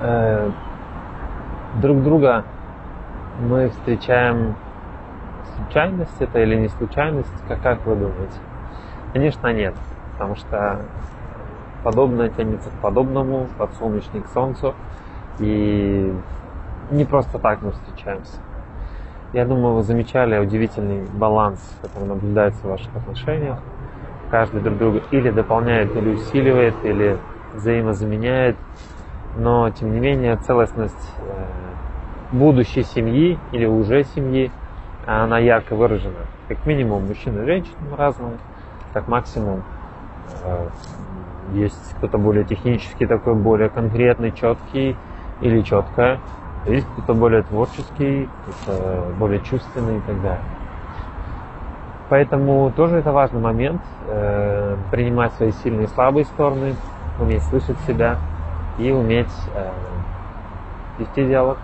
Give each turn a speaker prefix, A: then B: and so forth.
A: э, друг друга мы встречаем случайность это или не случайность, как, как вы думаете? Конечно, нет, потому что подобное тянется к подобному, подсолнечник к солнцу, и не просто так мы встречаемся. Я думаю, вы замечали удивительный баланс, который наблюдается в ваших отношениях. Каждый друг друга или дополняет, или усиливает, или взаимозаменяет. Но, тем не менее, целостность э, будущей семьи или уже семьи, она ярко выражена. Как минимум, мужчина и женщина разные, как максимум э, есть кто-то более технический, такой более конкретный, четкий или четкая. Есть кто-то более творческий, кто-то более чувственный и так далее. Поэтому тоже это важный момент, э, принимать свои сильные и слабые стороны, уметь слышать себя и уметь э, вести диалог.